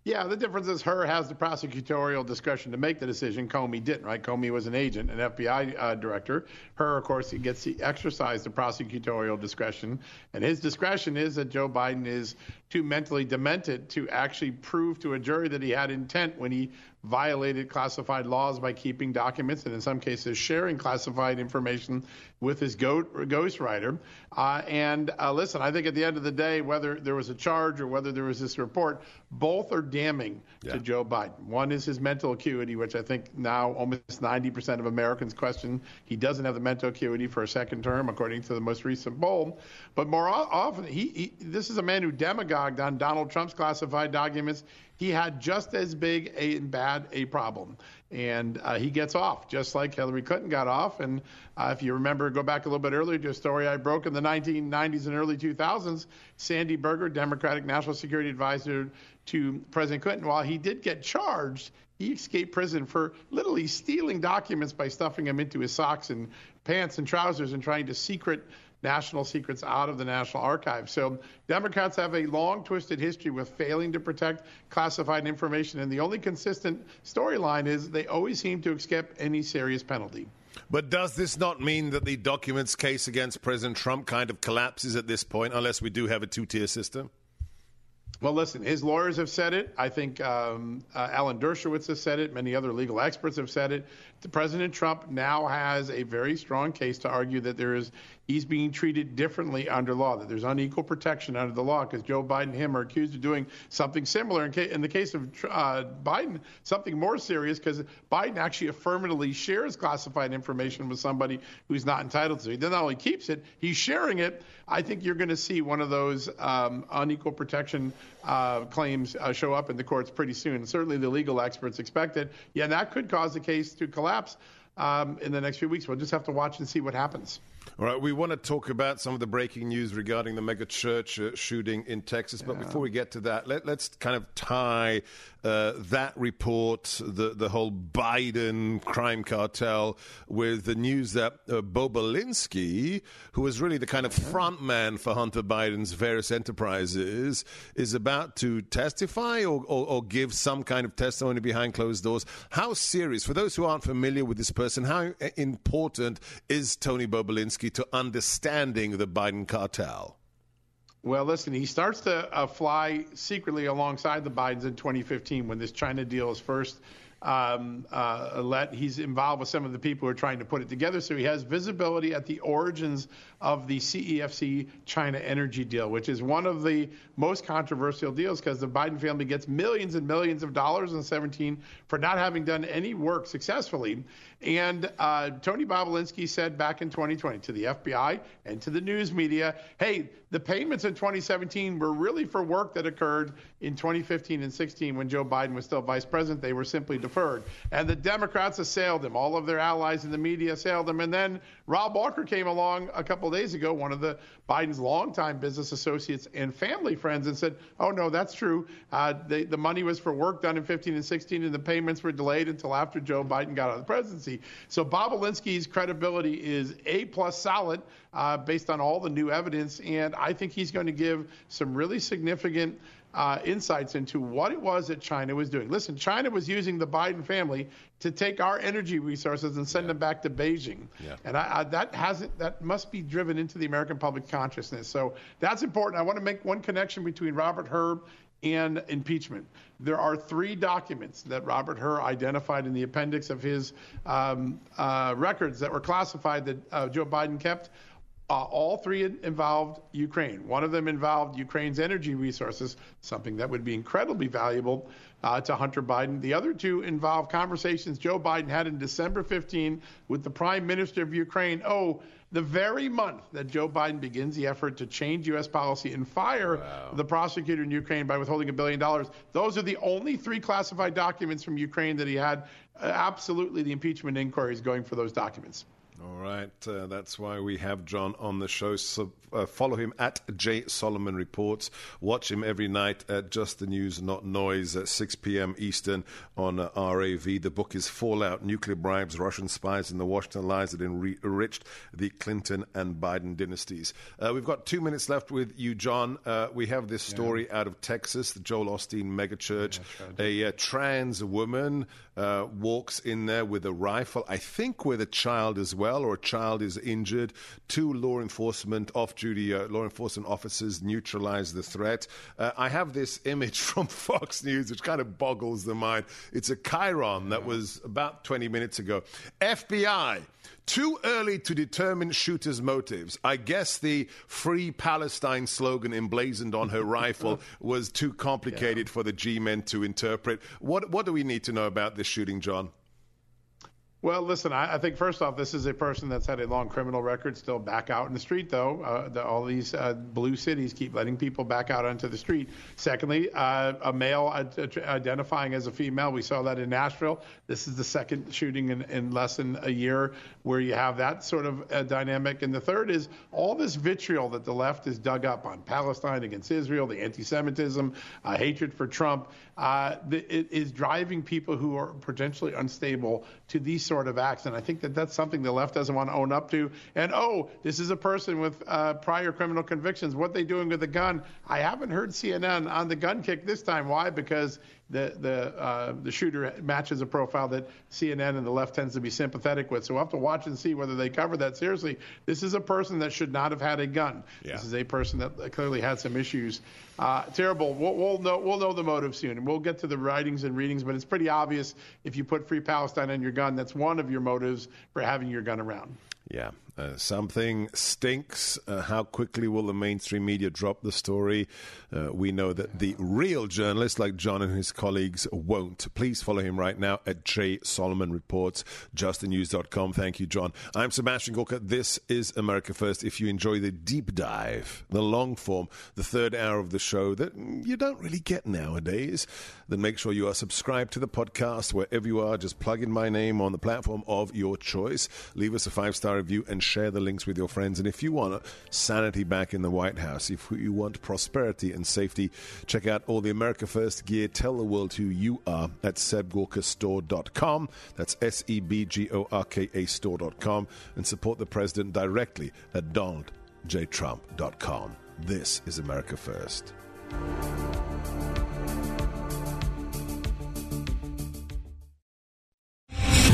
Yeah, the difference is Hur has the prosecutorial discretion to make the decision. Comey didn't, right? Comey was an agent, an FBI uh, director. Hur, of course, gets to exercise the prosecutorial discretion, and his discretion is that Joe Biden is too mentally demented to actually prove to a jury that he had intent when he violated classified laws by keeping documents and in some cases sharing classified information with his go- ghostwriter. Uh, and uh, listen, I think at the end of the day, whether there was a charge or whether there was this report, both are damning Yeah. to Joe Biden. One is his mental acuity, which I think now almost 90% of Americans question. He doesn't have the mental acuity for a second term, according to the most recent poll. But more often, he, he this is a man who demagogued on Donald Trump's classified documents. He had just as big a and bad a problem, and uh, he gets off just like Hillary Clinton got off. And uh, if you remember, go back a little bit earlier to a story I broke in the 1990s and early 2000s. Sandy Berger, Democratic National Security Advisor to President Clinton, while he did get charged, he escaped prison for literally stealing documents by stuffing them into his socks and pants and trousers and trying to secret national secrets out of the National Archives. So Democrats have a long, twisted history with failing to protect classified information, and the only consistent storyline is they always seem to escape any serious penalty. But does this not mean that the documents case against President Trump kind of collapses at this point, unless we do have a two tier system? Well, listen, his lawyers have said it. I think um, uh, Alan Dershowitz has said it. Many other legal experts have said it. President Trump now has a very strong case to argue that there is he's being treated differently under law, that there's unequal protection under the law, because Joe Biden and him are accused of doing something similar. In, ca- in the case of uh, Biden, something more serious, because Biden actually affirmatively shares classified information with somebody who's not entitled to. It. He then not only keeps it, he's sharing it. I think you're going to see one of those um, unequal protection uh, claims uh, show up in the courts pretty soon. Certainly, the legal experts expect it. Yeah, that could cause the case to collapse um, in the next few weeks. We'll just have to watch and see what happens. All right, we want to talk about some of the breaking news regarding the mega church uh, shooting in Texas. But before we get to that, let, us kind of tie uh, that report, the, the whole Biden crime cartel, with the news that uh, who was really the kind of front man for Hunter Biden's various enterprises, is about to testify or, or, or give some kind of testimony behind closed doors. How serious, for those who aren't familiar with this person, how uh, important is Tony Bobulinski to understanding the Biden cartel? Well, listen, he starts to uh, fly secretly alongside the Bidens in 2015 when this China deal is first um, uh, let. He's involved with some of the people who are trying to put it together. So he has visibility at the origins of the CEFC China energy deal, which is one of the most controversial deals because the Biden family gets millions and millions of dollars in 17 for not having done any work successfully. And uh, Tony Bobulinski said back in 2020 to the FBI and to the news media, hey, the payments in 2017 were really for work that occurred in 2015 and 16 when Joe Biden was still vice president. They were simply deferred. And the Democrats assailed him. All of their allies in the media assailed him. And then Rob Walker came along a couple of days ago, one of the Biden's longtime business associates and family friends, and said, oh, no, that's true. Uh, they, the money was for work done in 15 and 16, and the payments were delayed until after Joe Biden got out of the presidency. So Bobulinski's credibility is A plus solid uh, based on all the new evidence, and I think he's going to give some really significant uh, insights into what it was that China was doing. Listen, China was using the Biden family to take our energy resources and send yeah. them back to Beijing, yeah. and I, I, that hasn't that must be driven into the American public consciousness. So that's important. I want to make one connection between Robert Hur and impeachment. There are three documents that Robert Hur identified in the appendix of his um, uh, records that were classified that uh, Joe Biden kept. Uh, all three involved Ukraine. One of them involved Ukraine's energy resources, something that would be incredibly valuable uh, to Hunter Biden. The other two involved conversations Joe Biden had in December 15 with the Prime Minister of Ukraine. Oh, the very month that Joe Biden begins the effort to change U.S. policy and fire wow. the prosecutor in Ukraine by withholding a billion dollars. Those are the only three classified documents from Ukraine that he had. Uh, absolutely, the impeachment inquiry is going for those documents. All right, uh, that's why we have John on the show. So uh, follow him at J Solomon Reports. Watch him every night at Just the News, Not Noise at 6 p.m. Eastern on uh, RAV. The book is Fallout: Nuclear Bribes, Russian Spies, and the Washington Lies that enriched the Clinton and Biden dynasties. Uh, we've got two minutes left with you, John. Uh, we have this story yeah. out of Texas, the Joel Osteen megachurch. Yeah, a uh, trans woman walks in there with a rifle, I think with a child as well well or a child is injured, two law enforcement off duty uh, law enforcement officers neutralize the threat. Uh, I have this image from Fox News which kind of boggles the mind. It's a chyron that was about 20 minutes ago. FBI. Too early to determine shooter's motives. I guess the Free Palestine slogan emblazoned on her rifle was too complicated yeah. for the G men to interpret. What, what do we need to know about this shooting, John? Well, listen, I, I, think first off, this is a person that's had a long criminal record, still back out in the street, though. Uh, the, all these uh, blue cities keep letting people back out onto the street. Secondly, uh, a male identifying as a female. We saw that in Nashville. This is the second shooting in, in less than a year where you have that sort of uh, dynamic. And the third is all this vitriol that the left has dug up on Palestine against Israel, the anti Semitism, uh, hatred for Trump. Uh, it is driving people who are potentially unstable to these sort of acts. And I think that that's something the left doesn't want to own up to. And oh, this is a person with uh, prior criminal convictions. What they doing with the gun? I haven't heard CNN on the gun kick this time. Why? Because the the uh, the shooter matches a profile that CNN and the left tends to be sympathetic with. So we'll have to watch and see whether they cover that seriously. This is a person that should not have had a gun. Yeah. This is a person that clearly had some issues. Uh, terrible. We'll, we'll, know we'll know the motive soon, and we'll get to the writings and readings. But it's pretty obvious if you put Free Palestine on your gun, that's one of your motives for having your gun around. Yeah. Uh, something stinks. Uh, how quickly will the mainstream media drop the story? Uh, we know that the real journalists like John and his colleagues won't. Please follow him right now at J Solomon Reports, justthenews.com. Thank you, John. I'm Sebastian Gorka. This is America First. If you enjoy the deep dive, the long form, the third hour of the show that you don't really get nowadays, then make sure you are subscribed to the podcast wherever you are. Just plug in my name on the platform of your choice. Leave us a five star review and share the links with your friends. And if you want sanity back in the White House, if you want prosperity and safety, check out all the America First gear. Tell the world who you are at sebgorkastore.com. That's S E B G O R K A store.com. And support the president directly at donaldjtrump.com. This is America First.